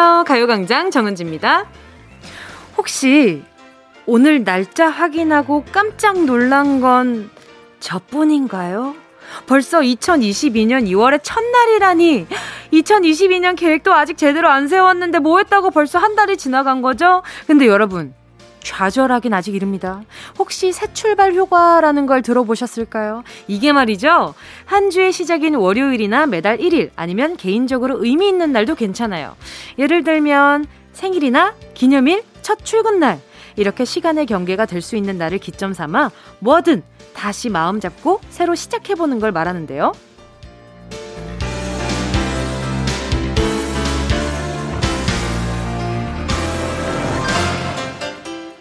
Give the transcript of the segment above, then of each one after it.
안녕하세요. 가요광장 정은지입니다. 혹시 오늘 날짜 확인하고 깜짝 놀란 건 저뿐인가요? 벌써 2022년 2월의 첫날이라니 2022년 계획도 아직 제대로 안 세웠는데 뭐 했다고 벌써 한 달이 지나간 거죠? 근데 여러분 좌절하긴 아직 이릅니다. 혹시 새 출발 효과라는 걸 들어보셨을까요? 이게 말이죠. 한 주의 시작인 월요일이나 매달 1일 아니면 개인적으로 의미 있는 날도 괜찮아요. 예를 들면 생일이나 기념일, 첫 출근 날 이렇게 시간의 경계가 될 수 있는 날을 기점 삼아 뭐든 다시 마음 잡고 새로 시작해보는 걸 말하는데요.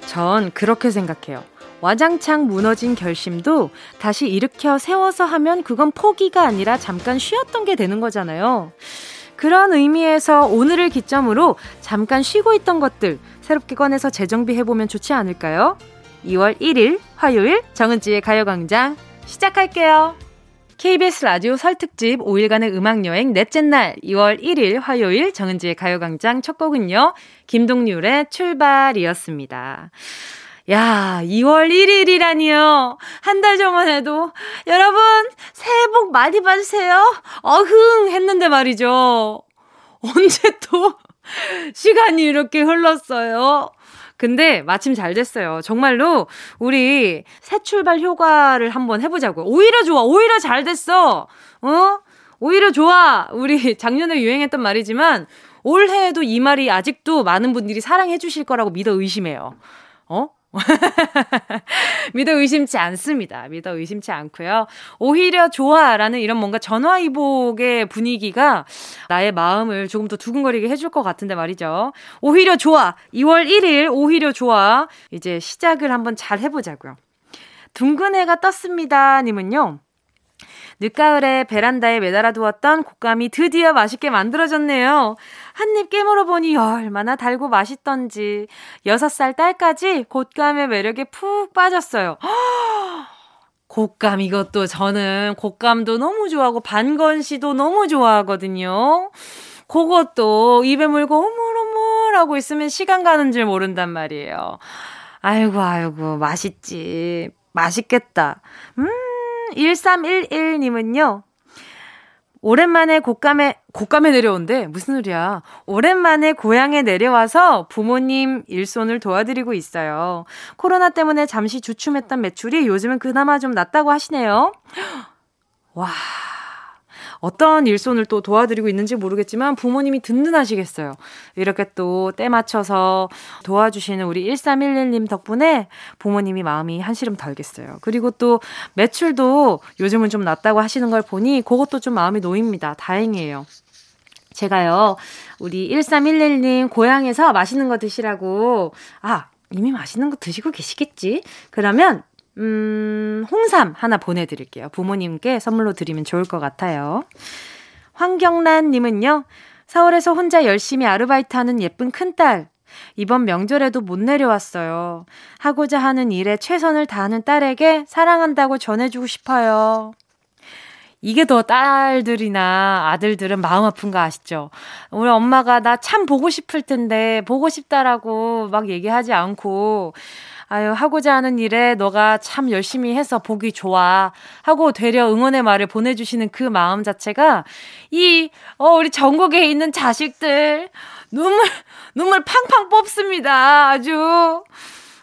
전 그렇게 생각해요. 와장창 무너진 결심도 다시 일으켜 세워서 하면 그건 포기가 아니라 잠깐 쉬었던 게 되는 거잖아요. 그런 의미에서 오늘을 기점으로 잠깐 쉬고 있던 것들 새롭게 꺼내서 재정비해보면 좋지 않을까요? 2월 1일 화요일 정은지의 가요광장 시작할게요. KBS 라디오 설 특집 5일간의 음악여행 넷째 날 2월 1일 화요일 정은지의 가요광장 첫 곡은요. 김동률의 출발이었습니다. 야, 2월 1일이라니요. 한 달 전만 해도 여러분 새해 복 많이 받으세요. 어흥 했는데 말이죠. 언제 또 시간이 이렇게 흘렀어요. 근데 마침 잘 됐어요. 정말로 우리 새 출발 효과를 한번 해보자고요. 오히려 좋아. 오히려 잘 됐어. 어? 오히려 좋아. 우리 작년에 유행했던 말이지만 올해에도 이 말이 아직도 많은 분들이 사랑해 주실 거라고 믿어 의심해요. 어? 믿어 의심치 않습니다. 믿어 의심치 않고요. 오히려 좋아라는 이런 뭔가 전화위복의 분위기가 나의 마음을 조금 더 두근거리게 해줄 것 같은데 말이죠. 오히려 좋아. 2월 1일 오히려 좋아. 이제 시작을 한번 잘 해보자고요. 둥근 해가 떴습니다. 님은요. 늦가을에 베란다에 매달아 두었던 곶감이 드디어 맛있게 만들어졌네요. 한 입 깨물어 보니 얼마나 달고 맛있던지. 6살 딸까지 곶감의 매력에 푹 빠졌어요. 곶감 이것도 저는 곶감도 너무 좋아하고 반건 씨도 너무 좋아하거든요. 그것도 입에 물고 오물오물 하고 있으면 시간 가는 줄 모른단 말이에요. 아이고 아이고 맛있지. 맛있겠다. 음 1311님은요. 오랜만에 곶감에, 곶감에 내려온대. 무슨 소리야. 오랜만에 고향에 내려와서 부모님 일손을 도와드리고 있어요. 코로나 때문에 잠시 주춤했던 매출이 요즘은 그나마 좀 낫다고 하시네요. 와. 어떤 일손을 또 도와드리고 있는지 모르겠지만 부모님이 든든하시겠어요. 이렇게 또 때 맞춰서 도와주시는 우리 1311님 덕분에 부모님이 마음이 한시름 덜겠어요. 그리고 또 매출도 요즘은 좀 낫다고 하시는 걸 보니 그것도 좀 마음이 놓입니다. 다행이에요. 제가요, 우리 1311님 고향에서 맛있는 거 드시라고, 아, 이미 맛있는 거 드시고 계시겠지? 그러면 음, 홍삼 하나 보내드릴게요. 부모님께 선물로 드리면 좋을 것 같아요. 황경란님은요, 서울에서 혼자 열심히 아르바이트 하는 예쁜 큰딸. 이번 명절에도 못 내려왔어요. 하고자 하는 일에 최선을 다하는 딸에게 사랑한다고 전해주고 싶어요. 이게 더 딸들이나 아들들은 마음 아픈 거 아시죠? 우리 엄마가 나 참 보고 싶을 텐데, 보고 싶다라고 막 얘기하지 않고, 아유, 하고자 하는 일에 너가 참 열심히 해서 보기 좋아. 하고 되려 응원의 말을 보내주시는 그 마음 자체가 이, 어, 우리 전국에 있는 자식들 눈물, 눈물 팡팡 뽑습니다. 아주.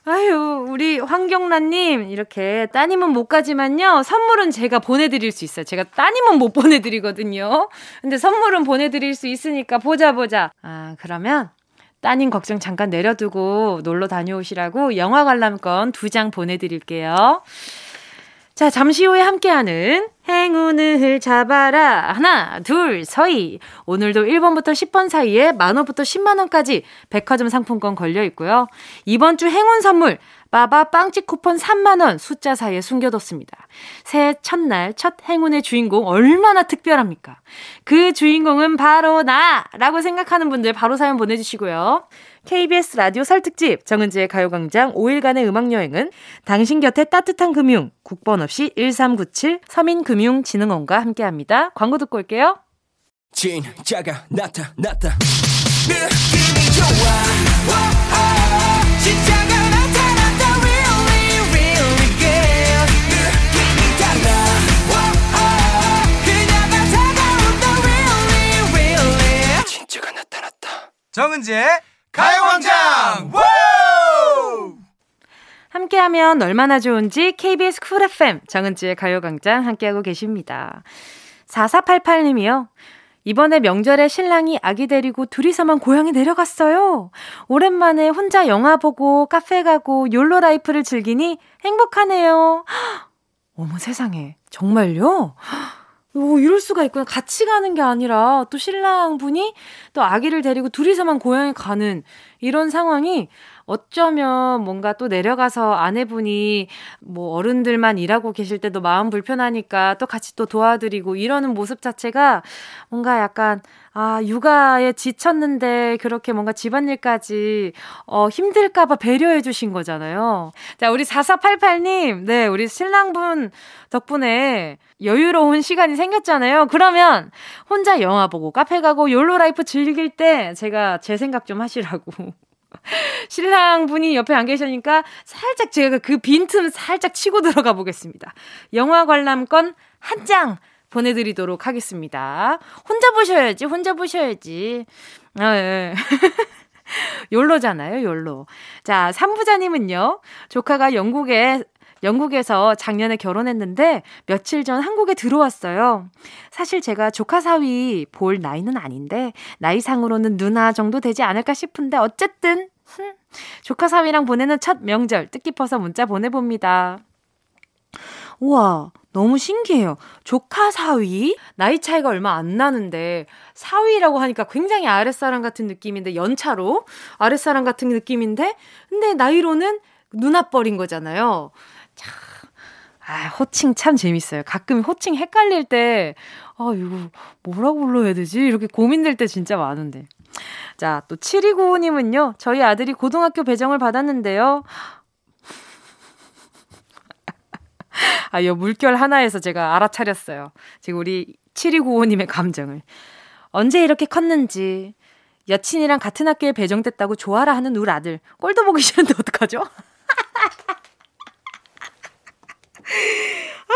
아유, 우리 황경란님, 이렇게 따님은 못 가지만요, 선물은 제가 보내드릴 수 있어요. 제가 따님은 못 보내드리거든요. 근데 선물은 보내드릴 수 있으니까 보자, 보자. 아, 그러면 따님 걱정 잠깐 내려두고 놀러 다녀오시라고 영화 관람권 두 장 보내드릴게요. 자, 잠시 후에 함께하는 행운을 잡아라. 하나, 둘, 서희. 오늘도 1번부터 10번 사이에 만원부터 10만원까지 백화점 상품권 걸려 있고요. 이번 주 행운 선물, 빠바 빵집 쿠폰 3만원 숫자 사이에 숨겨뒀습니다. 새해 첫날 첫 행운의 주인공 얼마나 특별합니까? 그 주인공은 바로 나 라고 생각하는 분들 바로 사연 보내주시고요. KBS 라디오 설 특집 정은지의 가요광장 5일간의 음악여행은 당신 곁에 따뜻한 금융 국번 없이 1397 서민금융진흥원과 함께합니다. 광고 듣고 올게요. 진짜가 나타났다. 느낌이 정은지의 가요광장 함께하면 얼마나 좋은지 KBS 쿨 FM 정은지의 가요광장 함께하고 계십니다. 4488님이요. 이번에 명절에 신랑이 아기 데리고 둘이서만 고향에 내려갔어요. 오랜만에 혼자 영화 보고 카페 가고 욜로 라이프를 즐기니 행복하네요. 어머 세상에 정말요? 오, 이럴 수가 있구나. 같이 가는 게 아니라 또 신랑 분이 또 아기를 데리고 둘이서만 고향에 가는 이런 상황이 어쩌면 뭔가 또 내려가서 아내분이 뭐 어른들만 일하고 계실 때도 마음 불편하니까 또 같이 또 도와드리고 이러는 모습 자체가 뭔가 약간 아, 육아에 지쳤는데 그렇게 뭔가 집안일까지 어, 힘들까봐 배려해 주신 거잖아요. 자, 우리 4488님, 네, 우리 신랑분 덕분에 여유로운 시간이 생겼잖아요. 그러면 혼자 영화 보고 카페 가고 욜로 라이프 즐길 때 제가 제 생각 좀 하시라고. 신랑 분이 옆에 안 계시니까 살짝 제가 그 빈틈 살짝 치고 들어가 보겠습니다. 영화 관람권 한 장 보내드리도록 하겠습니다. 혼자 보셔야지, 혼자 보셔야지. 아, 예. 욜로잖아요, 욜로. 자, 삼부자님은요, 조카가 영국에 영국에서 작년에 결혼했는데 며칠 전 한국에 들어왔어요. 사실 제가 조카 사위 볼 나이는 아닌데 나이상으로는 누나 정도 되지 않을까 싶은데 어쨌든 조카 사위랑 보내는 첫 명절 뜻깊어서 문자 보내봅니다. 우와, 너무 신기해요. 조카 사위? 나이 차이가 얼마 안 나는데, 사위라고 하니까 굉장히 아랫사람 같은 느낌인데, 연차로 아랫사람 같은 느낌인데, 근데 나이로는 누나뻘인 거잖아요. 참, 아, 호칭 참 재밌어요. 가끔 호칭 헷갈릴 때, 아, 이거 뭐라고 불러야 되지? 이렇게 고민될 때 진짜 많은데. 자, 또 7295님은요, 저희 아들이 고등학교 배정을 받았는데요. 아, 요 물결 하나에서 제가 알아차렸어요. 지금 우리 7295님의 감정을. 언제 이렇게 컸는지. 여친이랑 같은 학교에 배정됐다고 좋아라 하는 우리 아들. 꼴도 보기 싫은데 어떡하죠? 아,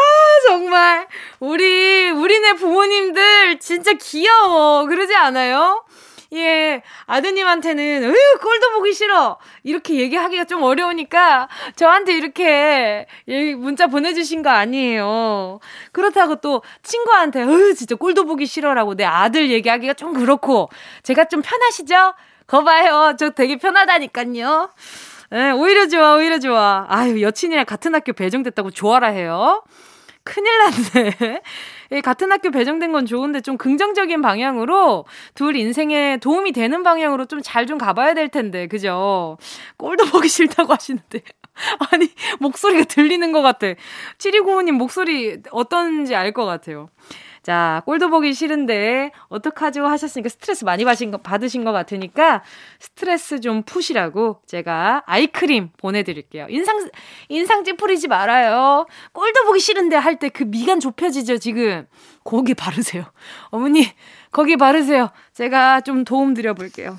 정말. 우리, 우리네 부모님들 진짜 귀여워. 그러지 않아요? 예, 아드님한테는, 으유, 꼴도 보기 싫어! 이렇게 얘기하기가 좀 어려우니까, 저한테 이렇게 문자 보내주신 거 아니에요. 그렇다고 또, 친구한테, 으유, 진짜 꼴도 보기 싫어라고 내 아들 얘기하기가 좀 그렇고, 제가 좀 편하시죠? 거 봐요. 저 되게 편하다니까요. 예, 오히려 좋아, 오히려 좋아. 아유, 여친이랑 같은 학교 배정됐다고 좋아라 해요. 큰일 났네. 예, 같은 학교 배정된 건 좋은데 좀 긍정적인 방향으로 둘 인생에 도움이 되는 방향으로 좀 잘좀 좀 가봐야 될 텐데, 그죠? 꼴도 보기 싫다고 하시는데. 아니, 목소리가 들리는 것 같아. 7295님 목소리 어떤지 알 것 같아요. 자, 꼴도 보기 싫은데, 어떡하죠? 하셨으니까 스트레스 많이 받으신 거, 받으신 것 같으니까, 스트레스 좀 푸시라고 제가 아이크림 보내드릴게요. 인상, 인상 찌푸리지 말아요. 꼴도 보기 싫은데 할 때 그 미간 좁혀지죠, 지금. 거기 바르세요. 어머니, 거기 바르세요. 제가 좀 도움 드려볼게요.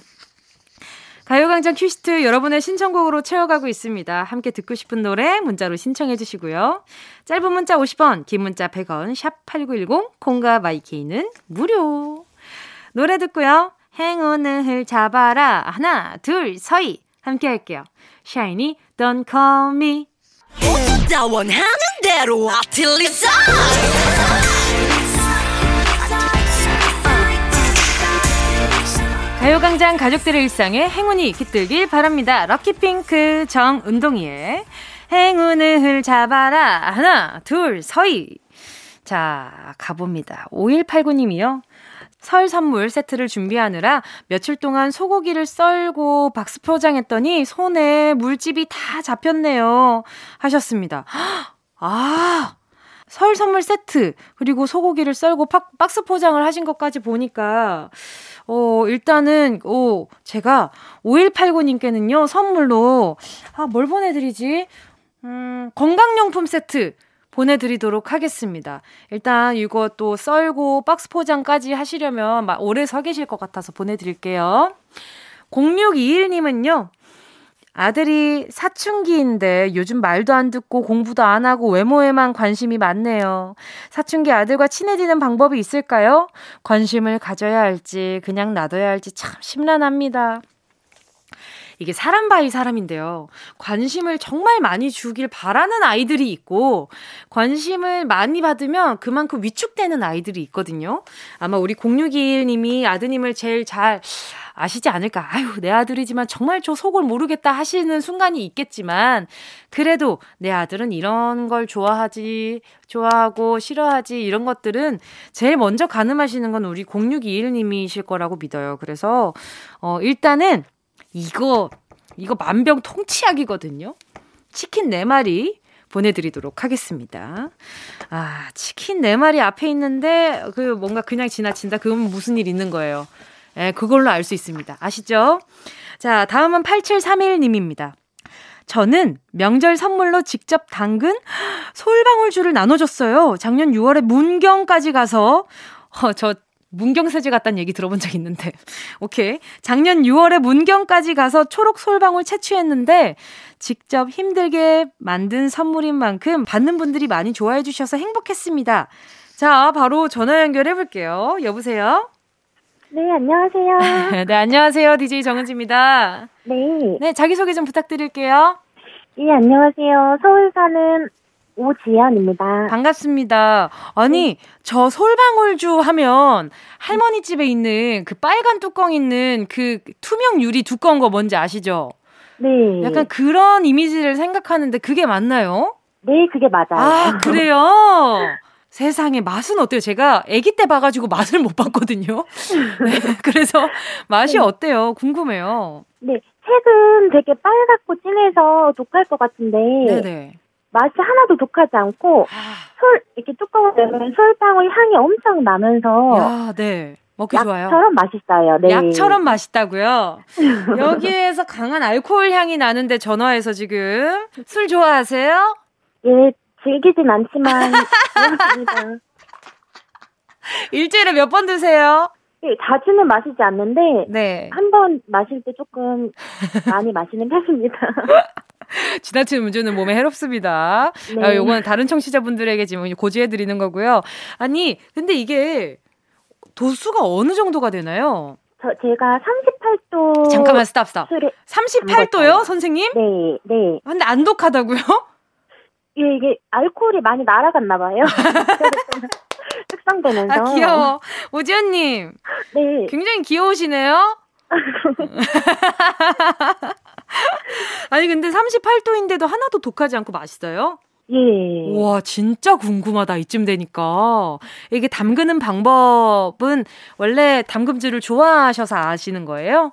가요광장 퀴스트 여러분의 신청곡으로 채워가고 있습니다. 함께 듣고 싶은 노래 문자로 신청해 주시고요. 짧은 문자 50원, 긴 문자 100원, 샵 8910, 콩과 마이케이는 무료. 노래 듣고요. 행운을 잡아라. 하나, 둘, 서희. 함께 할게요. 샤이니, don't call me. 원하는 대로 아틀리사 가요광장 가족들의 일상에 행운이 깃들길 바랍니다. 럭키핑크 정은동이의 행운을 잡아라. 하나, 둘, 서희. 자, 가봅니다. 5189님이요. 설 선물 세트를 준비하느라 며칠 동안 소고기를 썰고 박스 포장했더니 손에 물집이 다 잡혔네요. 하셨습니다. 아, 설 선물 세트, 그리고 소고기를 썰고 팍, 박스 포장을 하신 것까지 보니까, 어, 일단은, 오, 제가 5189님께는요, 선물로, 아, 뭘 보내드리지? 음, 건강용품 세트 보내드리도록 하겠습니다. 일단 이거 또 썰고 박스 포장까지 하시려면 막 오래 서 계실 것 같아서 보내드릴게요. 0621님은요, 아들이 사춘기인데 요즘 말도 안 듣고 공부도 안 하고 외모에만 관심이 많네요. 사춘기 아들과 친해지는 방법이 있을까요? 관심을 가져야 할지 그냥 놔둬야 할지 참 심란합니다. 이게 사람 by 사람인데요. 관심을 정말 많이 주길 바라는 아이들이 있고, 관심을 많이 받으면 그만큼 위축되는 아이들이 있거든요. 아마 우리 0621님이 아드님을 제일 잘 아시지 않을까. 아유, 내 아들이지만 정말 저 속을 모르겠다 하시는 순간이 있겠지만, 그래도 내 아들은 이런 걸 좋아하지, 좋아하고 싫어하지, 이런 것들은 제일 먼저 가늠하시는 건 우리 0621님이실 거라고 믿어요. 그래서, 어, 일단은 이거, 이거 만병 통치약이거든요. 치킨 4마리 보내드리도록 하겠습니다. 아, 치킨 4마리 앞에 있는데, 그 뭔가 그냥 지나친다? 그러면 무슨 일 있는 거예요. 예, 그걸로 알 수 있습니다. 아시죠? 자, 다음은 8731님입니다. 저는 명절 선물로 직접 당근 솔방울주를 나눠줬어요. 작년 6월에 문경까지 가서, 어, 저 문경세제 갔다는 얘기 들어본 적 있는데. 오케이. 작년 6월에 문경까지 가서 초록 솔방울 채취했는데 직접 힘들게 만든 선물인 만큼 받는 분들이 많이 좋아해 주셔서 행복했습니다. 자, 바로 전화 연결해 볼게요. 여보세요? 네, 안녕하세요. 네, 안녕하세요. DJ 정은지입니다. 네. 네, 자기소개 좀 부탁드릴게요. 예, 안녕하세요. 서울 사는 오지연입니다. 반갑습니다. 아니, 저 솔방울주 하면 할머니 집에 있는 그 빨간 뚜껑 있는 그 투명 유리 두꺼운 거 뭔지 아시죠? 네. 약간 그런 이미지를 생각하는데 그게 맞나요? 네, 그게 맞아요. 아, 그래요? 세상에 맛은 어때요? 제가 아기 때 봐가지고 맛을 못 봤거든요. 네, 그래서 맛이 어때요? 궁금해요. 네, 색은 되게 빨갛고 진해서 독할 것 같은데 네네. 맛이 하나도 독하지 않고 아, 솔 이렇게 뚜껑을 열면 솔방울 향이 엄청 나면서 야, 네. 먹기 좋아요. 약처럼 맛있어요. 네. 약처럼 맛있다고요? 여기에서 강한 알코올 향이 나는데 전화해서 지금 술 좋아하세요? 예, 즐기진 않지만. 일주일에 몇 번 드세요? 예, 자주는 마시지 않는데 네. 한 번 마실 때 조금 많이 마시는 편입니다. 지나친 음주는 몸에 해롭습니다. 네. 아, 요거는 다른 청취자분들에게 지금 고지해 드리는 거고요. 아니, 근데 이게 도수가 어느 정도가 되나요? 저 제가 38도 잠깐만 스탑 스탑. 술에 38도요, 담궜어요. 선생님? 네, 네. 근데 안 독하다고요? 예, 이게 알코올이 많이 날아갔나 봐요. 숙성되면서. 아, 귀여워. 오지연 님, 네. 굉장히 귀여우시네요. 아니 근데 38도인데도 하나도 독하지 않고 맛있어요? 예. 우와 진짜 궁금하다 이쯤 되니까 이게 담그는 방법은 원래 담금주를 좋아하셔서 아시는 거예요?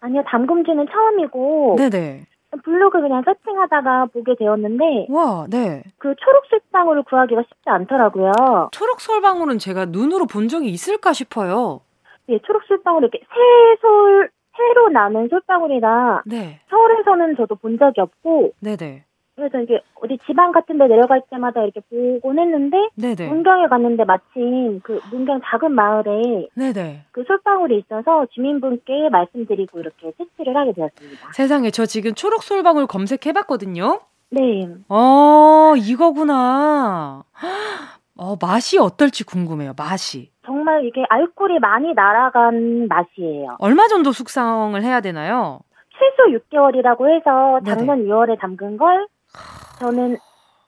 아니요, 담금주는 처음이고 네네. 블로그 그냥 서칭하다가 보게 되었는데 와, 네. 그 초록 색상으로 구하기가 쉽지 않더라고요. 초록 솔방울은 제가 눈으로 본 적이 있을까 싶어요. 예, 초록 솔방울 이렇게 새솔 새로 나는 솔방울이라 네, 서울에서는 저도 본 적이 없고 네네, 그래서 이게 어디 지방 같은 데 내려갈 때마다 이렇게 보곤 했는데 네네, 문경에 갔는데 마침 그 문경 작은 마을에 네네. 그 솔방울이 있어서 주민분께 말씀드리고 이렇게 채취를 하게 되었습니다. 세상에 저 지금 초록 솔방울 검색해 봤거든요. 네. 어, 이거구나. 어, 맛이 어떨지 궁금해요, 맛이. 정말 이게 알코올이 많이 날아간 맛이에요. 얼마 정도 숙성을 해야 되나요? 최소 6개월이라고 해서 네네. 작년 6월에 담근 걸 저는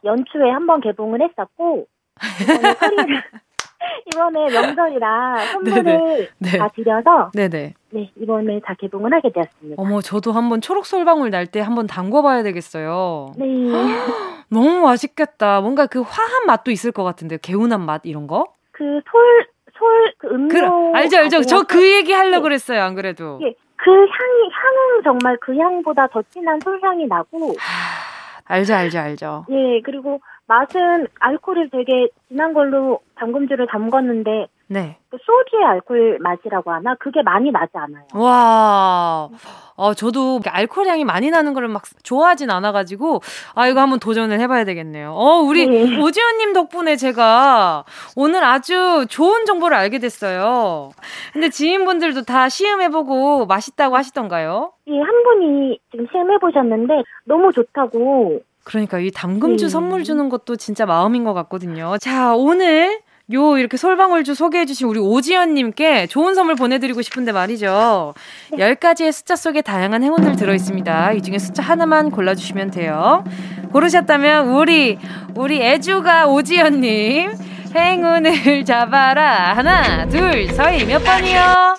연초에 한 번 개봉을 했었고 이번에 명절이라 선물을 네네. 네. 다 드려서 네네. 네 이번에 다 개봉을 하게 되었습니다. 어머, 저도 한번 초록 솔방울 날 때 한번 담궈봐야 되겠어요. 네. 너무 맛있겠다. 뭔가 그 화한 맛도 있을 것 같은데, 개운한 맛 이런 거? 그 솔, 솔, 그 음료. 그, 알죠, 알죠. 저 그 얘기 하려고 네. 그랬어요, 안 그래도. 예, 그 향이, 향은 정말 그 향보다 더 진한 솔 향이 나고, 하, 알죠, 알죠, 알죠. 예, 그리고 맛은 알코올을 되게 진한 걸로 담금주를 담궜는데 네. 그 소주의 알코올 맛이라고 하나 그게 많이 나지 않아요. 와, 어, 저도 알코올 향이 많이 나는 걸 막 좋아하진 않아가지고, 아, 이거 한번 도전을 해봐야 되겠네요. 어, 우리 네. 오지훈님 덕분에 제가 오늘 아주 좋은 정보를 알게 됐어요. 근데 지인분들도 다 시음해보고 맛있다고 하시던가요? 예, 한 분이 지금 시험해 보셨는데 너무 좋다고. 그러니까 이 담금주 네. 선물 주는 것도 진짜 마음인 것 같거든요. 자, 오늘 요 이렇게 솔방울주 소개해 주신 우리 오지연 님께 좋은 선물 보내 드리고 싶은데 말이죠. 10가지의 숫자 속에 다양한 행운들 들어 있습니다. 이 중에 숫자 하나만 골라 주시면 돼요. 고르셨다면 우리, 우리 애주가 오지연 님 행운을 잡아라. 하나, 둘, 서희 몇 번이요?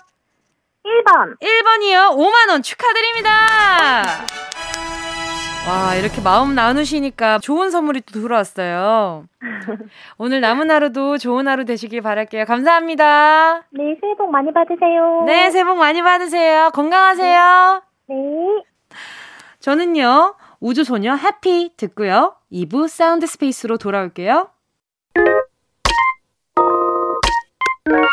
1번. 1번이요. 5만 원 축하드립니다. 와, 이렇게 마음 나누시니까 좋은 선물이 또 들어왔어요. 오늘 남은 하루도 좋은 하루 되시길 바랄게요. 감사합니다. 네, 새해 복 많이 받으세요. 네, 새해 복 많이 받으세요. 건강하세요. 네. 저는요, 우주소녀 해피 듣고요. 2부 사운드 스페이스로 돌아올게요.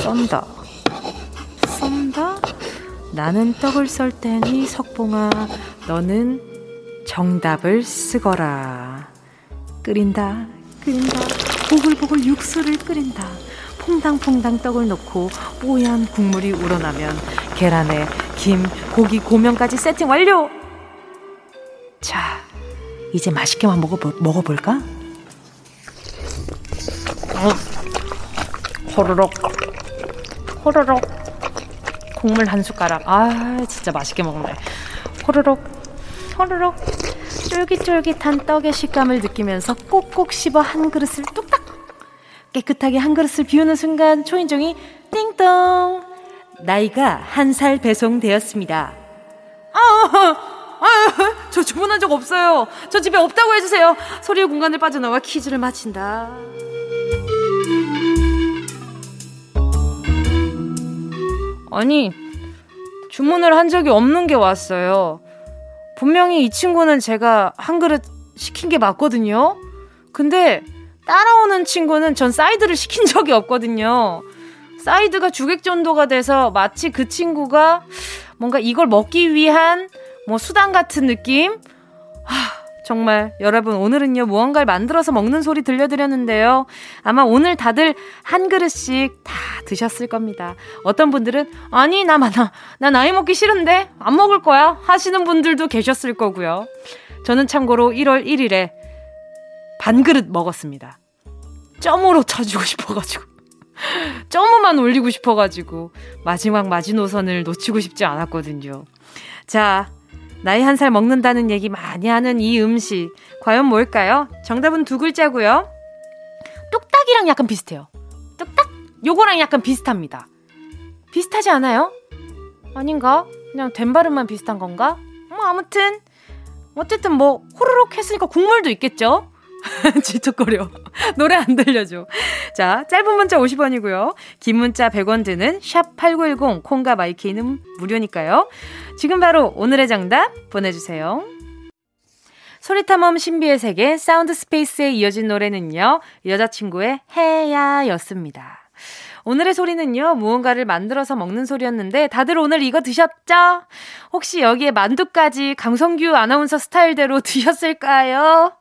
썬다, 썬다. 나는 떡을 썰 테니 석봉아, 너는 정답을 쓰거라. 끓인다, 끓인다, 보글보글 육수를 끓인다. 퐁당퐁당 떡을 넣고 뽀얀 국물이 우러나면 계란에 김, 고기, 고명까지 세팅 완료! 자, 이제 맛있게만 먹어볼, 먹어볼까? 어, 호로록, 호로록. 국물 한 숟가락. 아, 진짜 맛있게 먹네. 호로록, 호로록. 쫄깃쫄깃한 떡의 식감을 느끼면서 꼭꼭 씹어 한 그릇을 뚝딱 깨끗하게 한 그릇을 비우는 순간 초인종이 띵동 나이가 한 살 배송되었습니다. 아, 아, 저 주문한 적 없어요. 저 집에 없다고 해주세요. 소리의 공간을 빠져나와 퀴즈를 마친다. 아니, 주문을 한 적이 없는 게 왔어요. 분명히 이 친구는 제가 한 그릇 시킨 게 맞거든요. 근데 따라오는 친구는 전 사이드를 시킨 적이 없거든요. 사이드가 주객전도가 돼서 마치 그 친구가 뭔가 이걸 먹기 위한 뭐 수단 같은 느낌? 하, 정말 여러분 오늘은요 무언가를 만들어서 먹는 소리 들려드렸는데요. 아마 오늘 다들 한 그릇씩 다 드셨을 겁니다. 어떤 분들은 아니 나 많아 나 나이 먹기 싫은데 안 먹을 거야 하시는 분들도 계셨을 거고요. 저는 참고로 1월 1일에 반 그릇 먹었습니다. 점으로 쳐주고 싶어가지고. 점만 올리고 싶어가지고. 마지막 마지노선을 놓치고 싶지 않았거든요. 자, 나이 한 살 먹는다는 얘기 많이 하는 이 음식. 과연 뭘까요? 정답은 두 글자고요. 뚝딱이랑 약간 비슷해요. 뚝딱? 요거랑 약간 비슷합니다. 비슷하지 않아요? 아닌가? 그냥 된 발음만 비슷한 건가? 뭐, 아무튼. 어쨌든 뭐, 호로록 했으니까 국물도 있겠죠? 지척거려. 노래 안 들려줘. 자, 짧은 문자 50원이고요. 긴 문자 100원 드는 샵8910 콩과 마이케이는 무료니까요. 지금 바로 오늘의 정답 보내주세요. 소리탐험 신비의 세계 사운드 스페이스에 이어진 노래는요. 여자친구의 해야였습니다. 오늘의 소리는요, 무언가를 만들어서 먹는 소리였는데, 다들 오늘 이거 드셨죠? 혹시 여기에 만두까지 강성규 아나운서 스타일대로 드셨을까요?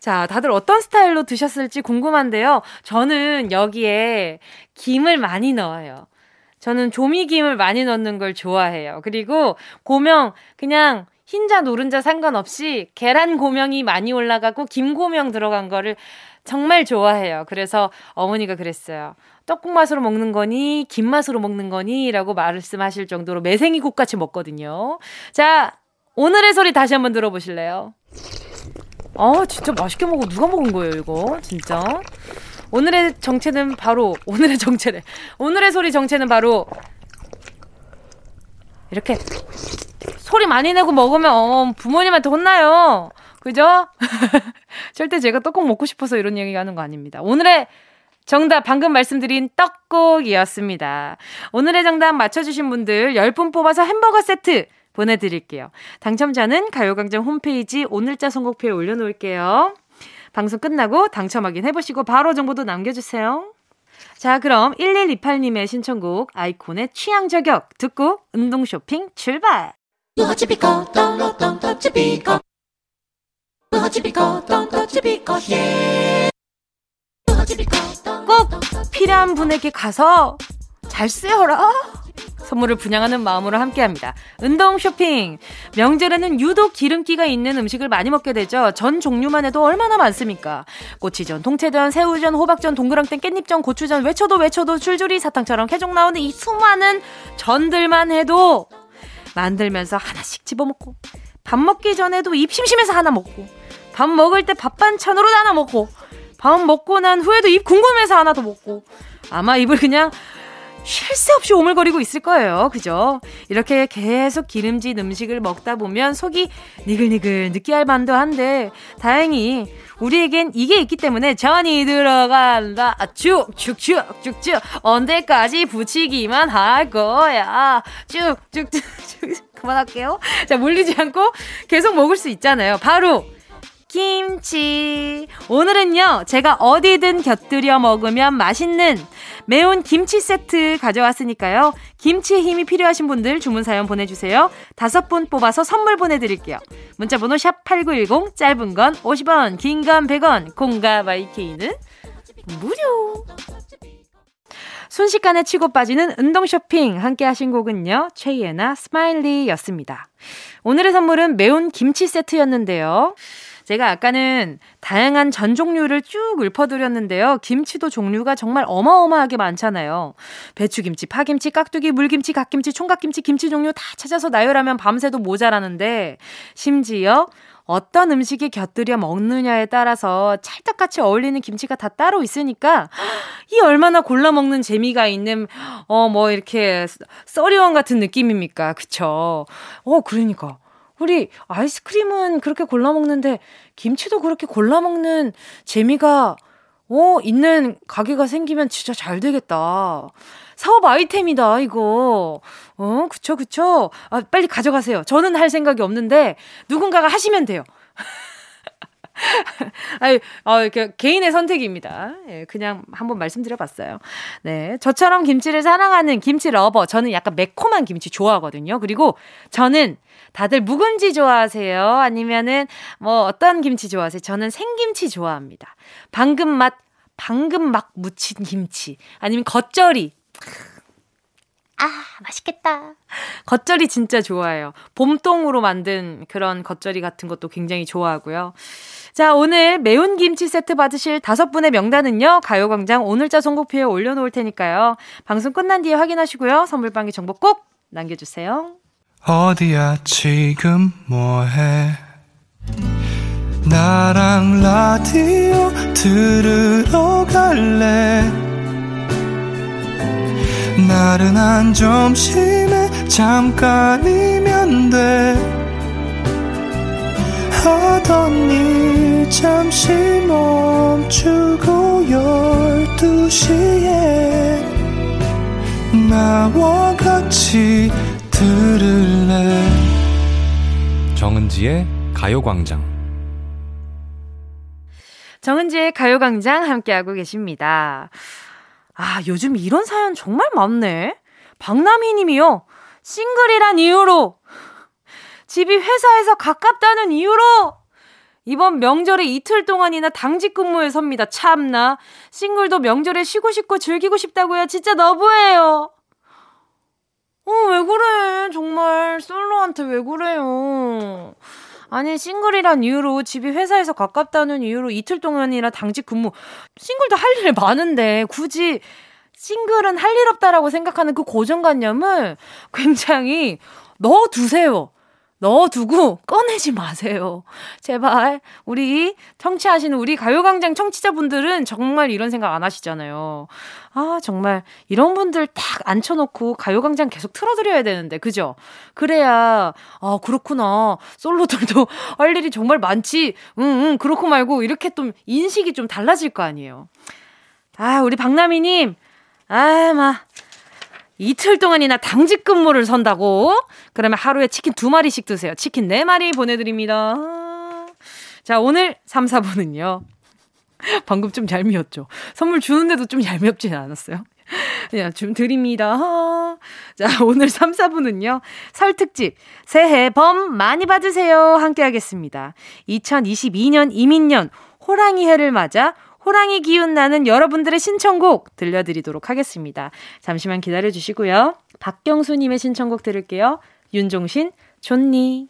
자, 다들 어떤 스타일로 드셨을지 궁금한데요. 저는 여기에 김을 많이 넣어요. 저는 조미김을 많이 넣는 걸 좋아해요. 그리고 고명 그냥 흰자 노른자 상관없이 계란 고명이 많이 올라가고 김 고명 들어간 거를 정말 좋아해요. 그래서 어머니가 그랬어요. 떡국 맛으로 먹는 거니 김 맛으로 먹는 거니 라고 말씀하실 정도로 매생이국 같이 먹거든요. 자, 오늘의 소리 다시 한번 들어보실래요? 어, 진짜 맛있게 먹어. 누가 먹은 거예요, 이거? 진짜? 오늘의 정체는 바로 오늘의 정체네. 오늘의 소리 정체는 바로 이렇게 소리 많이 내고 먹으면 어, 부모님한테 혼나요. 그죠? 절대 제가 떡국 먹고 싶어서 이런 얘기 하는 거 아닙니다. 오늘의 정답 방금 말씀드린 떡국이었습니다. 오늘의 정답 맞춰주신 분들 10분 뽑아서 햄버거 세트 보내드릴게요. 당첨자는 가요광장 홈페이지 오늘자 선곡표에 올려놓을게요. 방송 끝나고 당첨 확인해보시고 바로 정보도 남겨주세요. 자, 그럼 1128님의 신청곡 아이콘의 취향 저격 듣고 운동 쇼핑 출발! 꼭 필요한 분에게 가서 잘 쓰여라! 선물을 분양하는 마음으로 함께 합니다. 운동 쇼핑. 명절에는 유독 기름기가 있는 음식을 많이 먹게 되죠. 전 종류만 해도 얼마나 많습니까? 꼬치전, 동태전, 새우전, 호박전, 동그랑땡, 깻잎전, 고추전, 외쳐도 외쳐도 줄줄이 사탕처럼 계속 나오는 이 수많은 전들만 해도 만들면서 하나씩 집어먹고 밥 먹기 전에도 입 심심해서 하나 먹고 밥 먹을 때 밥 반찬으로 하나 먹고 밥 먹고 난 후에도 입 궁금해서 하나 더 먹고 아마 입을 그냥 쉴 새 없이 오물거리고 있을 거예요. 그죠? 이렇게 계속 기름진 음식을 먹다 보면 속이 니글니글 느끼할 만도 한데 다행히 우리에겐 이게 있기 때문에 전이 들어간다. 쭉쭉쭉 쭉쭉 언제까지 붙이기만 할 거야. 쭉쭉쭉 그만할게요. 자, 물리지 않고 계속 먹을 수 있잖아요. 바로 김치. 오늘은요, 제가 어디든 곁들여 먹으면 맛있는 매운 김치 세트 가져왔으니까요. 김치의 힘이 필요하신 분들 주문 사연 보내주세요. 다섯 분 뽑아서 선물 보내드릴게요. 문자번호 샵8910, 짧은 건 50원, 긴 건 100원, 콩과 마이케이는 무료. 순식간에 치고 빠지는 운동 쇼핑 함께 하신 곡은요. 최예나 Smiley였습니다. 오늘의 선물은 매운 김치 세트였는데요. 제가 아까는 다양한 전 종류를 쭉 읊어드렸는데요. 김치도 종류가 정말 어마어마하게 많잖아요. 배추김치, 파김치, 깍두기, 물김치, 갓김치, 총각김치, 김치 종류 다 찾아서 나열하면 밤새도 모자라는데, 심지어 어떤 음식에 곁들여 먹느냐에 따라서 찰떡같이 어울리는 김치가 다 따로 있으니까 이 얼마나 골라 먹는 재미가 있는 어 뭐 이렇게 써리원 같은 느낌입니까? 그쵸? 어 그러니까 우리 아이스크림은 그렇게 골라 먹는데 김치도 그렇게 골라 먹는 재미가 어 있는 가게가 생기면 진짜 잘 되겠다. 사업 아이템이다 이거. 어 그쵸 그쵸. 아 빨리 가져가세요. 저는 할 생각이 없는데 누군가가 하시면 돼요. 아니, 어, 그, 개인의 선택입니다. 예, 그냥 한번 말씀드려봤어요. 네. 저처럼 김치를 사랑하는 김치 lover. 저는 약간 매콤한 김치 좋아하거든요. 그리고 저는 다들 묵은지 좋아하세요? 아니면은 뭐 어떤 김치 좋아하세요? 저는 생김치 좋아합니다. 방금 맛, 방금 막 무친 김치. 아니면 겉절이. 아, 맛있겠다. 겉절이 진짜 좋아해요. 봄동으로 만든 그런 겉절이 같은 것도 굉장히 좋아하고요. 자, 오늘 매운 김치 세트 받으실 다섯 분의 명단은요, 가요광장 오늘자 선곡표에 올려놓을 테니까요. 방송 끝난 뒤에 확인하시고요. 선물방기 정보 꼭 남겨주세요. 어디야 지금 뭐해 나랑 라디오 들으러 갈래 나른한 점심에 잠깐이면 돼. 하던 일 잠시 멈추고 열두 시에 나와 같이 들을래. 정은지의 가요광장. 정은지의 가요광장 함께하고 계십니다. 아, 요즘 이런 사연 정말 많네. 박남희 님이요. 싱글이란 이유로. 집이 회사에서 가깝다는 이유로. 이번 명절에 이틀 동안이나 당직 근무에 섭니다. 참나. 싱글도 명절에 쉬고 싶고 즐기고 싶다고요. 진짜 너무해요. 어, 왜 그래. 정말 솔로한테 왜 그래요. 아니, 싱글이란 이유로 집이 회사에서 가깝다는 이유로 이틀 동안이나 당직 근무. 싱글도 할 일 많은데 굳이 싱글은 할 일 없다라고 생각하는 그 고정관념을 굉장히 넣어두세요. 넣어두고 꺼내지 마세요. 제발 우리 청취하시는 우리 가요광장 청취자분들은 정말 이런 생각 안 하시잖아요. 아 정말 이런 분들 딱 앉혀놓고 가요광장 계속 틀어드려야 되는데 그죠? 그래야 아 그렇구나 솔로들도 할 일이 정말 많지. 응응 응, 그렇고 말고 이렇게 좀 인식이 좀 달라질 거 아니에요. 아 우리 박나미님 아마 이틀 동안이나 당직 근무를 선다고? 그러면 하루에 치킨 두 마리씩 드세요. 치킨 네 마리 보내드립니다. 자, 오늘 3, 4분은요. 방금 좀 얄미웠죠? 선물 주는데도 좀 얄미웠지 않았어요? 그냥 좀 드립니다. 자, 오늘 3, 4분은요. 설 특집, 새해 범 많이 받으세요. 함께 하겠습니다. 2022년 이민년 호랑이 해를 맞아 호랑이 기운 나는 여러분들의 신청곡 들려드리도록 하겠습니다. 잠시만 기다려 주시고요. 박경수님의 신청곡 들을게요. 윤종신, 좋니.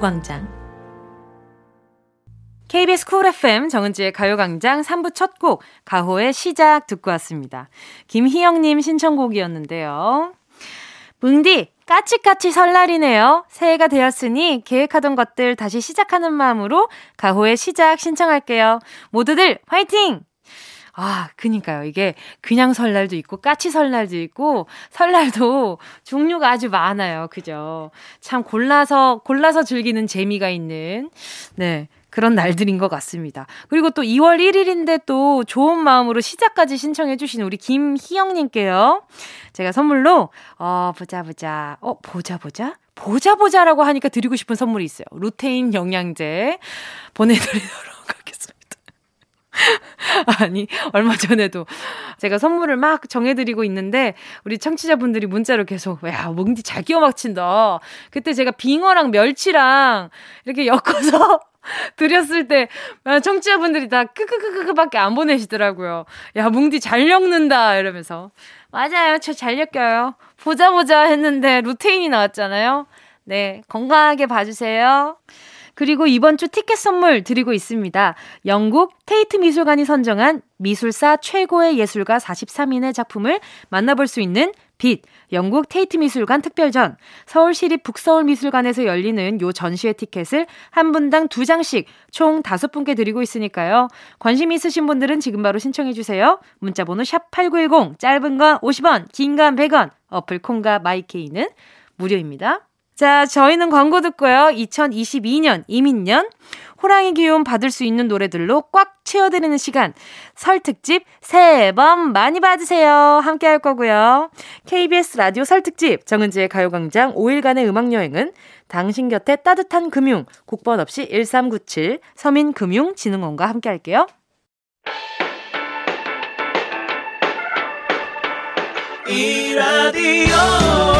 가요광장. KBS 쿨 FM 정은지의 가요광장 3부 첫 곡, 가호의 시작 듣고 왔습니다. 김희영님 신청곡이었는데요. 뭉디, 까치까치 설날이네요. 새해가 되었으니 계획하던 것들 다시 시작하는 마음으로 가호의 시작 신청할게요. 모두들 화이팅! 아, 그니까요. 이게 그냥 설날도 있고 까치 설날도 있고 설날도 종류가 아주 많아요. 그죠? 참 골라서 골라서 즐기는 재미가 있는 네. 그런 날들인 것 같습니다. 그리고 또 2월 1일인데 또 좋은 마음으로 시작까지 신청해주신 우리 김희영님께요. 제가 선물로, 어, 보자, 보자. 어, 보자, 보자? 보자, 보자라고 하니까 드리고 싶은 선물이 있어요. 루테인 영양제 보내드리도록. 아니, 얼마 전에도 제가 선물을 막 정해드리고 있는데, 우리 청취자분들이 문자로 계속, 야, 뭉디 잘 끼워 막친다. 그때 제가 빙어랑 멸치랑 이렇게 엮어서 드렸을 때, 청취자분들이 다 크크크크크 밖에 안 보내시더라고요. 야, 뭉디 잘 엮는다. 이러면서. 맞아요. 저 잘 엮여요. 보자 보자 했는데 루테인이 나왔잖아요. 네, 건강하게 봐주세요. 그리고 이번 주 티켓 선물 드리고 있습니다. 영국 테이트 미술관이 선정한 미술사 최고의 예술가 43인의 작품을 만나볼 수 있는 빛, 영국 테이트 미술관 특별전, 서울시립 북서울미술관에서 열리는 요 전시회 티켓을 한 분당 두 장씩 총 다섯 분께 드리고 있으니까요. 관심 있으신 분들은 지금 바로 신청해주세요. 문자번호 샵8910, 짧은 건 50원, 긴 건 100원, 어플 콩과 마이케이는 무료입니다. 자, 저희는 광고 듣고요. 2022년 임인년 호랑이 기운 받을 수 있는 노래들로 꽉 채워드리는 시간. 설 특집 새해 앨범 많이 받으세요. 함께 할 거고요. KBS 라디오 설 특집 정은지의 가요광장 5일간의 음악여행은 당신 곁에 따뜻한 금융, 국번 없이 1397 서민금융진흥원과 함께 할게요. 이 라디오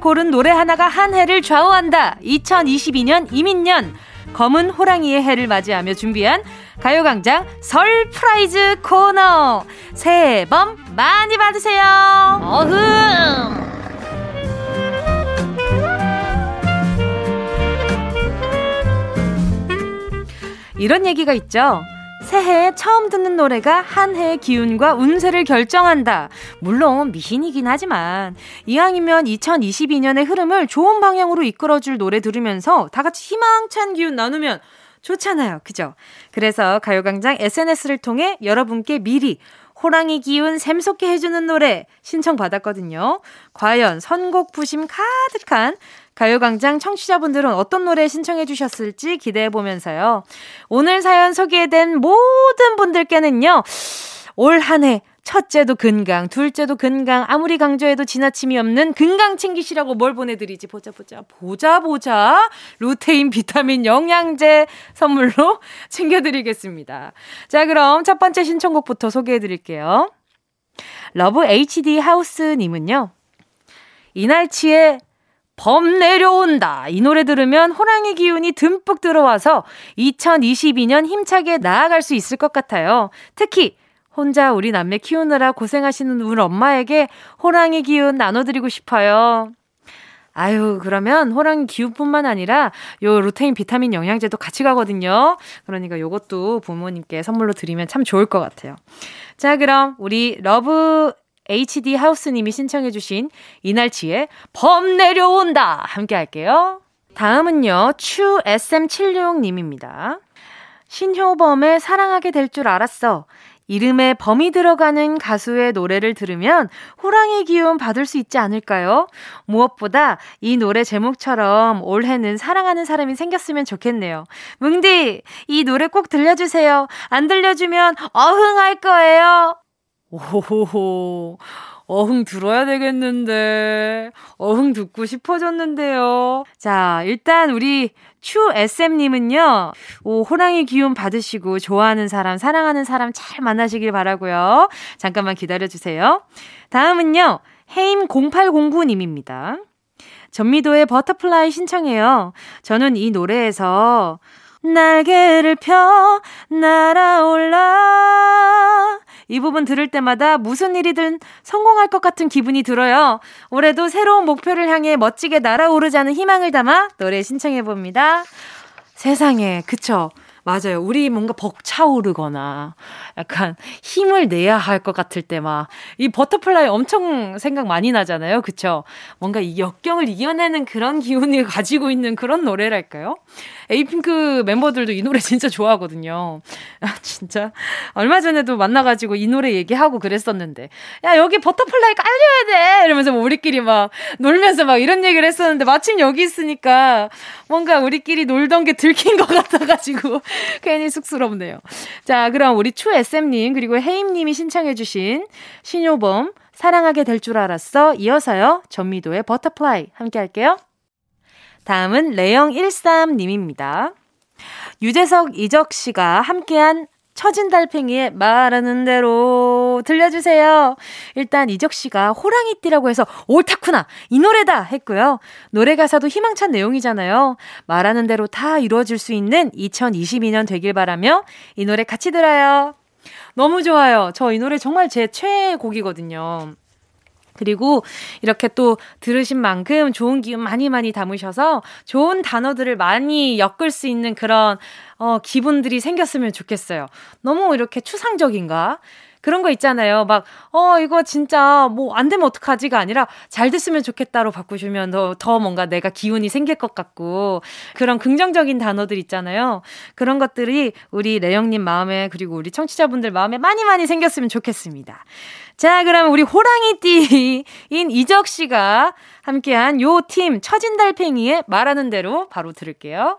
고른 노래 하나가 한 해를 좌우한다. 2022년 임인년 검은 호랑이의 해를 맞이하며 준비한 가요광장 설 프라이즈 코너. 새해 복 많이 받으세요. 어흥! 이런 얘기가 있죠. 새해에 처음 듣는 노래가 한 해의 기운과 운세를 결정한다. 물론 미신이긴 하지만 이왕이면 2022년의 흐름을 좋은 방향으로 이끌어줄 노래 들으면서 다 같이 희망찬 기운 나누면 좋잖아요. 그죠? 그래서 가요광장 SNS를 통해 여러분께 미리 호랑이 기운 샘솟게 해주는 노래 신청받았거든요. 과연 선곡 부심 가득한 가요광장 청취자분들은 어떤 노래 신청해 주셨을지 기대해 보면서요. 오늘 사연 소개된 모든 분들께는요. 올 한 해 첫째도 건강, 둘째도 건강, 아무리 강조해도 지나침이 없는 건강 챙기시라고 뭘 보내드리지? 보자, 보자, 보자, 보자. 루테인 비타민 영양제 선물로 챙겨드리겠습니다. 자, 그럼 첫 번째 신청곡부터 소개해드릴게요. 러브 HD 하우스님은요. 이날치의 범 내려온다. 이 노래 들으면 호랑이 기운이 듬뿍 들어와서 2022년 힘차게 나아갈 수 있을 것 같아요. 특히 혼자 우리 남매 키우느라 고생하시는 우리 엄마에게 호랑이 기운 나눠드리고 싶어요. 아유, 그러면 호랑이 기운뿐만 아니라 요 루테인 비타민 영양제도 같이 가거든요. 그러니까 요것도 부모님께 선물로 드리면 참 좋을 것 같아요. 자, 그럼 우리 러브 HD 하우스님이 신청해주신 이날치의 범 내려온다 함께 할게요. 다음은요, 추 SM76님입니다. 신효범의 사랑하게 될 줄 알았어. 이름에 범이 들어가는 가수의 노래를 들으면 호랑이 기운 받을 수 있지 않을까요? 무엇보다 이 노래 제목처럼 올해는 사랑하는 사람이 생겼으면 좋겠네요. 뭉디, 이 노래 꼭 들려주세요. 안 들려주면 어흥할 거예요. 오호호. 어흥 들어야 되겠는데. 어흥 듣고 싶어졌는데요. 자, 일단 우리 추 SM님은요, 오, 호랑이 기운 받으시고, 좋아하는 사람, 사랑하는 사람 잘 만나시길 바라고요 잠깐만 기다려주세요. 다음은요, 헤임0809님입니다. 전미도의 Butterfly 신청해요. 저는 이 노래에서, 날개를 펴, 날아올라. 이 부분 들을 때마다 무슨 일이든 성공할 것 같은 기분이 들어요. 올해도 새로운 목표를 향해 멋지게 날아오르자는 희망을 담아 노래 신청해 봅니다. 세상에, 그쵸? 맞아요. 우리 뭔가 벅차오르거나 약간 힘을 내야 할 것 같을 때 막 이 Butterfly 엄청 생각 많이 나잖아요. 그쵸? 뭔가 이 역경을 이겨내는 그런 기운을 가지고 있는 그런 노래랄까요? Apink 멤버들도 이 노래 진짜 좋아하거든요. 아, 진짜. 얼마 전에도 만나가지고 이 노래 얘기하고 그랬었는데. 야, 여기 Butterfly 깔려야 돼! 이러면서 뭐 우리끼리 막 놀면서 막 이런 얘기를 했었는데 마침 여기 있으니까 뭔가 우리끼리 놀던 게 들킨 것 같아가지고 괜히 쑥스럽네요. 자, 그럼 우리 추 SM님 그리고 헤임님이 신청해주신 신효범 사랑하게 될 줄 알았어. 이어서요. 전미도의 Butterfly 함께 할게요. 다음은 레영13님입니다. 유재석, 이적 씨가 함께한 처진 달팽이의 말하는 대로 들려주세요. 일단 이적 씨가 호랑이띠라고 해서 옳다구나 이 노래다 했고요. 노래 가사도 희망찬 내용이잖아요. 말하는 대로 다 이루어질 수 있는 2022년 되길 바라며 이 노래 같이 들어요. 너무 좋아요. 저 이 노래 정말 제 최애 곡이거든요. 그리고 이렇게 또 들으신 만큼 좋은 기운 많이 많이 담으셔서 좋은 단어들을 많이 엮을 수 있는 그런 어, 기분들이 생겼으면 좋겠어요. 너무 이렇게 추상적인가? 그런 거 있잖아요. 막, 어, 이거 진짜 뭐 안 되면 어떡하지가 아니라 잘 됐으면 좋겠다로 바꾸시면 더, 더 뭔가 내가 기운이 생길 것 같고 그런 긍정적인 단어들 있잖아요. 그런 것들이 우리 레영님 마음에 그리고 우리 청취자분들 마음에 많이 많이 생겼으면 좋겠습니다. 자, 그럼 우리 호랑이띠인 이적 씨가 함께한 요 팀 처진 달팽이의 말하는 대로 바로 들을게요.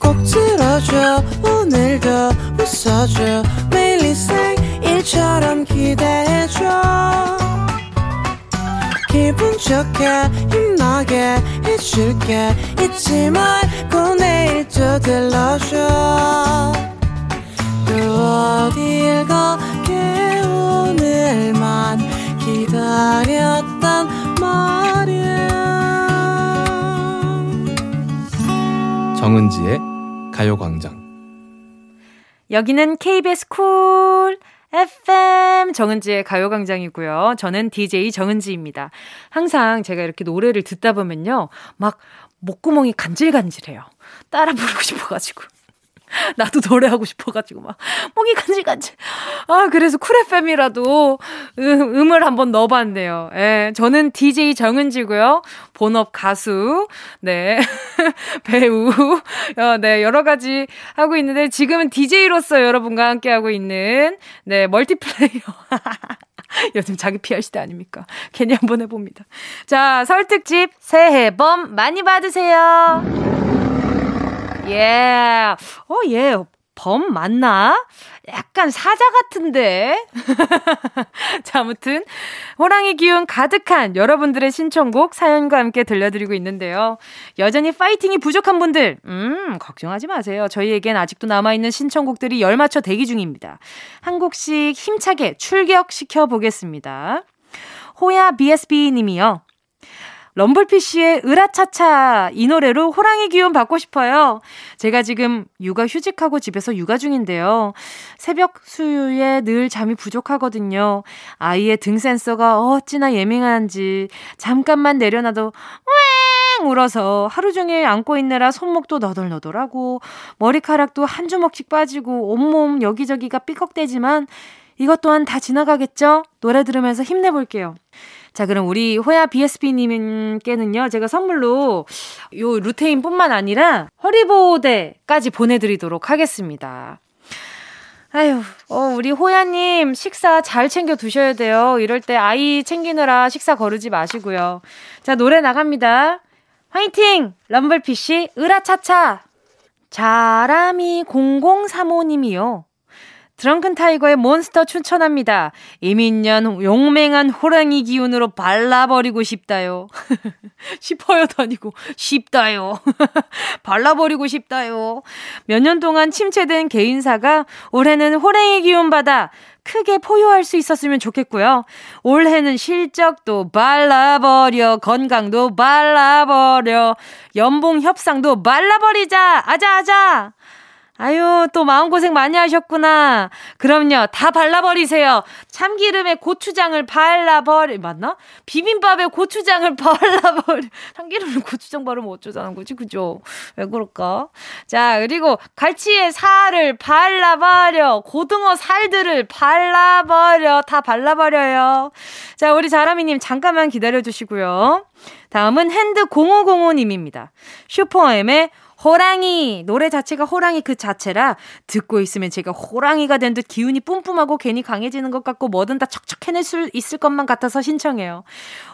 꼭 들어줘 오늘도 웃어줘. 매일 일상일처럼 기대해줘. 기분 좋게 힘나게 해줄게. 잊지 말고 내일 또 들러줘. 또 어딜 가 기다렸단 말이야. 정은지의 가요광장. 여기는 KBS Cool FM 정은지의 가요광장이고요. 저는 DJ 정은지입니다. 항상 제가 이렇게 노래를 듣다 보면요. 막 목구멍이 간질간질해요. 따라 부르고 싶어가지고. 나도 노래하고 싶어가지고 막 목이 간질간질. 아 그래서 Cool FM이라도 음, 음을 한번 넣어봤네요. 예, 저는 DJ 정은지고요. 본업 가수, 네 배우, 어, 네 여러 가지 하고 있는데 지금은 DJ로서 여러분과 함께 하고 있는 네 멀티플레이어. 요즘 자기 PR 시대 아닙니까? 괜히 한번 해봅니다. 자, 설특집 새해 봄 많이 받으세요. 예. 어, 예. 범 맞나? 약간 사자 같은데. 자, 아무튼 호랑이 기운 가득한 여러분들의 신청곡 사연과 함께 들려드리고 있는데요. 여전히 파이팅이 부족한 분들, 음, 걱정하지 마세요. 저희에겐 아직도 남아있는 신청곡들이 열맞춰 대기 중입니다. 한 곡씩 힘차게 출격시켜 보겠습니다. 호야 BSB 님이요. 럼블피쉬의 으라차차 이 노래로 호랑이 기운 받고 싶어요. 제가 지금 육아 휴직하고 집에서 육아 중인데요. 새벽 수유에 늘 잠이 부족하거든요. 아이의 등 센서가 어찌나 예민한지 잠깐만 내려놔도 왱 울어서 하루 종일 안고 있느라 손목도 너덜너덜하고 머리카락도 한 주먹씩 빠지고 온몸 여기저기가 삐걱대지만 이것 또한 다 지나가겠죠? 노래 들으면서 힘내볼게요. 자, 그럼 우리 호야 BSP님께는요, 제가 선물로 요 루테인 뿐만 아니라 허리보호대까지 보내드리도록 하겠습니다. 아유, 어, 우리 호야님 식사 잘 챙겨 두셔야 돼요. 이럴 때 아이 챙기느라 식사 거르지 마시고요. 자, 노래 나갑니다. 화이팅! 럼블피쉬, 으라차차! 자람이 0035님이요. 드렁큰 타이거의 몬스터 추천합니다. 이민년 용맹한 호랑이 기운으로 발라버리고 싶다요. 싶어요도 아니고 싶다요. 발라버리고 싶다요. 몇 년 동안 침체된 개인사가 올해는 호랑이 기운 받아 크게 포효할 수 있었으면 좋겠고요. 올해는 실적도 발라버려, 건강도 발라버려, 연봉 협상도 말라버리자! 아자아자! 아 유, 또 마음고생 많이 하셨구나. 그럼요, 다 발라버리세요. 참기름에 고추장을 발라버리, 맞나? 비빔밥에 고추장을 발라버리. 참기름에 고추장 바르면 어쩌자는 거지, 그죠? 왜 그럴까? 자, 그리고 갈치에 살을 발라버려. 고등어 살들을 발라버려. 다 발라버려요. 자, 우리 자라미님 잠깐만 기다려주시고요. 다음은 핸드 0505님입니다. SuperM의 호랑이 노래 자체가 호랑이 그 자체라 듣고 있으면 제가 호랑이가 된 듯 기운이 뿜뿜하고 괜히 강해지는 것 같고 뭐든 다 척척 해낼 수 있을 것만 같아서 신청해요.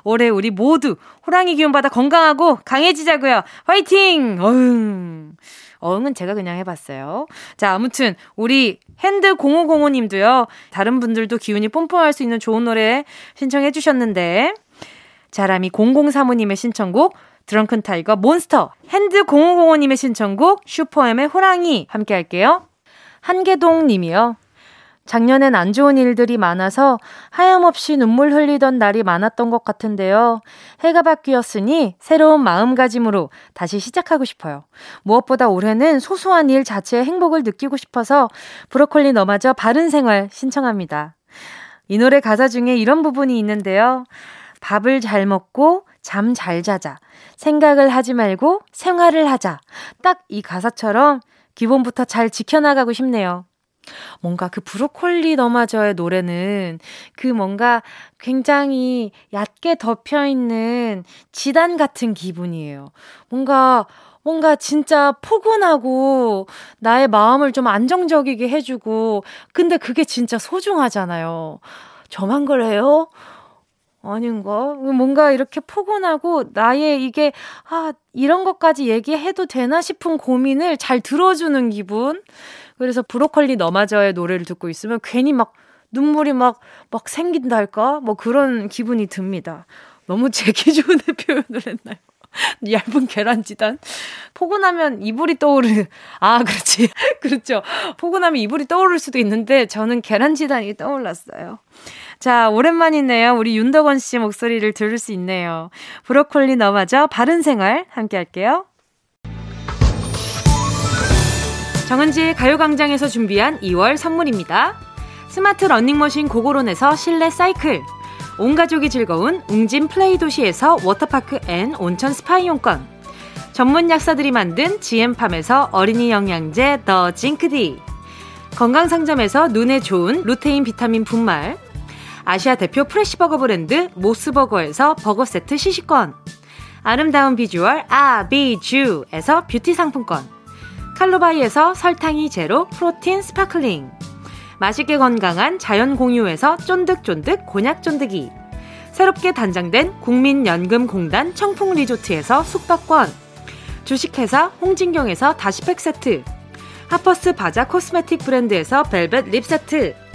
올해 우리 모두 호랑이 기운 받아 건강하고 강해지자고요. 화이팅! 어흥. 어흥은 제가 그냥 해봤어요. 자, 아무튼, 우리 핸드 0505님도요, 다른 분들도 기운이 뿜뿜할 수 있는 좋은 노래 신청해 주셨는데, 자람이 0035님의 신청곡, Drunken Tiger Monster 핸드 0505님의 신청곡 SuperM의 호랑이 함께 할게요. 한계동 님이요. 작년엔 안 좋은 일들이 많아서 하염없이 눈물 흘리던 날이 많았던 것 같은데요. 해가 바뀌었으니 새로운 마음가짐으로 다시 시작하고 싶어요. 무엇보다 올해는 소소한 일 자체의 행복을 느끼고 싶어서 브로콜리 너마저 바른 생활 신청합니다. 이 노래 가사 중에 이런 부분이 있는데요. 밥을 잘 먹고 잠 잘 자자. 생각을 하지 말고 생활을 하자. 딱 이 가사처럼 기본부터 잘 지켜나가고 싶네요. 뭔가 그 브로콜리 너마저의 노래는 그 뭔가 굉장히 얕게 덮여 있는 지단 같은 기분이에요. 뭔가 뭔가 진짜 포근하고 나의 마음을 좀 안정적이게 해주고 근데 그게 진짜 소중하잖아요. 저만 그래요? 아닌가? 뭔가 이렇게 포근하고 나의 이게, 아, 이런 것까지 얘기해도 되나 싶은 고민을 잘 들어주는 기분? 그래서 브로콜리 너마저의 노래를 듣고 있으면 괜히 막 눈물이 막, 막 생긴다 할까? 뭐 그런 기분이 듭니다. 너무 제 기준의 표현을 했나요? 얇은 계란지단? 포근하면 이불이 떠오르, 아, 그렇지. 그렇죠. 포근하면 이불이 떠오를 수도 있는데, 저는 계란지단이 떠올랐어요. 자, 오랜만이네요. 우리 윤덕원 씨 목소리를 들을 수 있네요. 브로콜리 너마저 바른 생활 함께 할게요. 정은지의 가요광장에서 준비한 2월 선물입니다. 스마트 러닝머신 고고론에서 실내 사이클, 온 가족이 즐거운 웅진 플레이 도시에서 워터파크 and 온천 스파 이용권, 전문 약사들이 만든 지엠팜에서 어린이 영양제 더 징크디, 건강상점에서 눈에 좋은 루테인 비타민 분말, 아시아 대표 fresh burger 브랜드 모스버거에서 버거 세트 시식권, 아름다운 비주얼 아비주에서 뷰티 상품권, 칼로바이에서 설탕이 제로 protein sparkling. 맛있게 건강한 자연 공유에서 쫀득쫀득 곤약 쫀득이. 새롭게 단장된 국민연금공단 청풍 리조트에서 숙박권. 주식회사 홍진경에서 다시팩 세트. 하퍼스 바자 cosmetic 브랜드에서 벨벳 lip 세트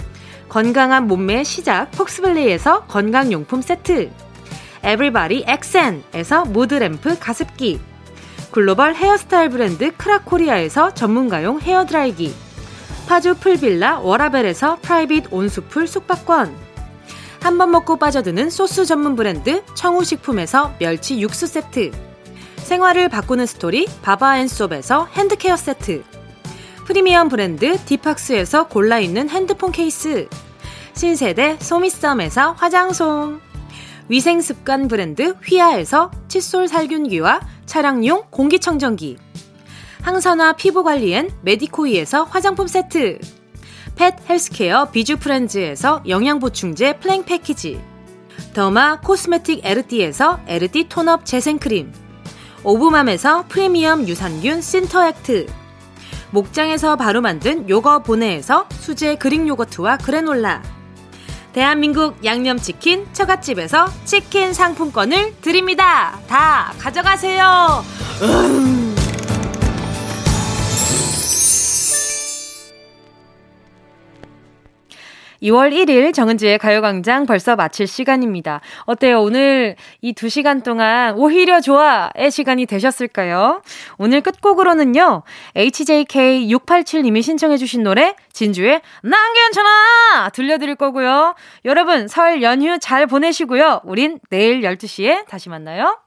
건강한 몸매의 시작 폭스밸리에서 건강용품 세트. 에브리바디 엑센에서 mood lamp 가습기. 글로벌 헤어스타일 브랜드 크라코리아에서 전문가용 헤어드라이기. 파주 pool villa 워라벨에서 private 온수풀 숙박권. 한 번 먹고 빠져드는 소스 전문 브랜드 청우식품에서 멸치 육수 세트. 생활을 바꾸는 스토리 바바앤솝에서 hand care 세트. 프리미엄 브랜드 디팍스에서 골라있는 핸드폰 케이스 신세대 소미썸에서 화장솜. 위생습관 브랜드 휘하에서 칫솔 살균기와 차량용 공기청정기. 항산화 피부관리엔 메디코이에서 화장품 세트. pet healthcare 비주프렌즈에서 영양보충제 플랭 패키지. derma cosmetic 에르띠에서 에르띠 tone-up 재생크림. 오브맘에서 프리미엄 유산균 신터액트. 목장에서 바로 만든 요거 보내에서 수제 그릭 요거트와 그래놀라 대한민국 양념치킨 처갓집에서 치킨 상품권을 드립니다. 다 가져가세요. 음. 2월 1일 정은지의 가요광장 벌써 마칠 시간입니다. 어때요? 오늘 이 두 시간 동안 오히려 좋아의 시간이 되셨을까요? 오늘 끝곡으로는요, HJK687님이 신청해주신 노래, 진주의 난 괜찮아! 들려드릴 거고요. 여러분, 설 연휴 잘 보내시고요. 우린 내일 12시에 다시 만나요.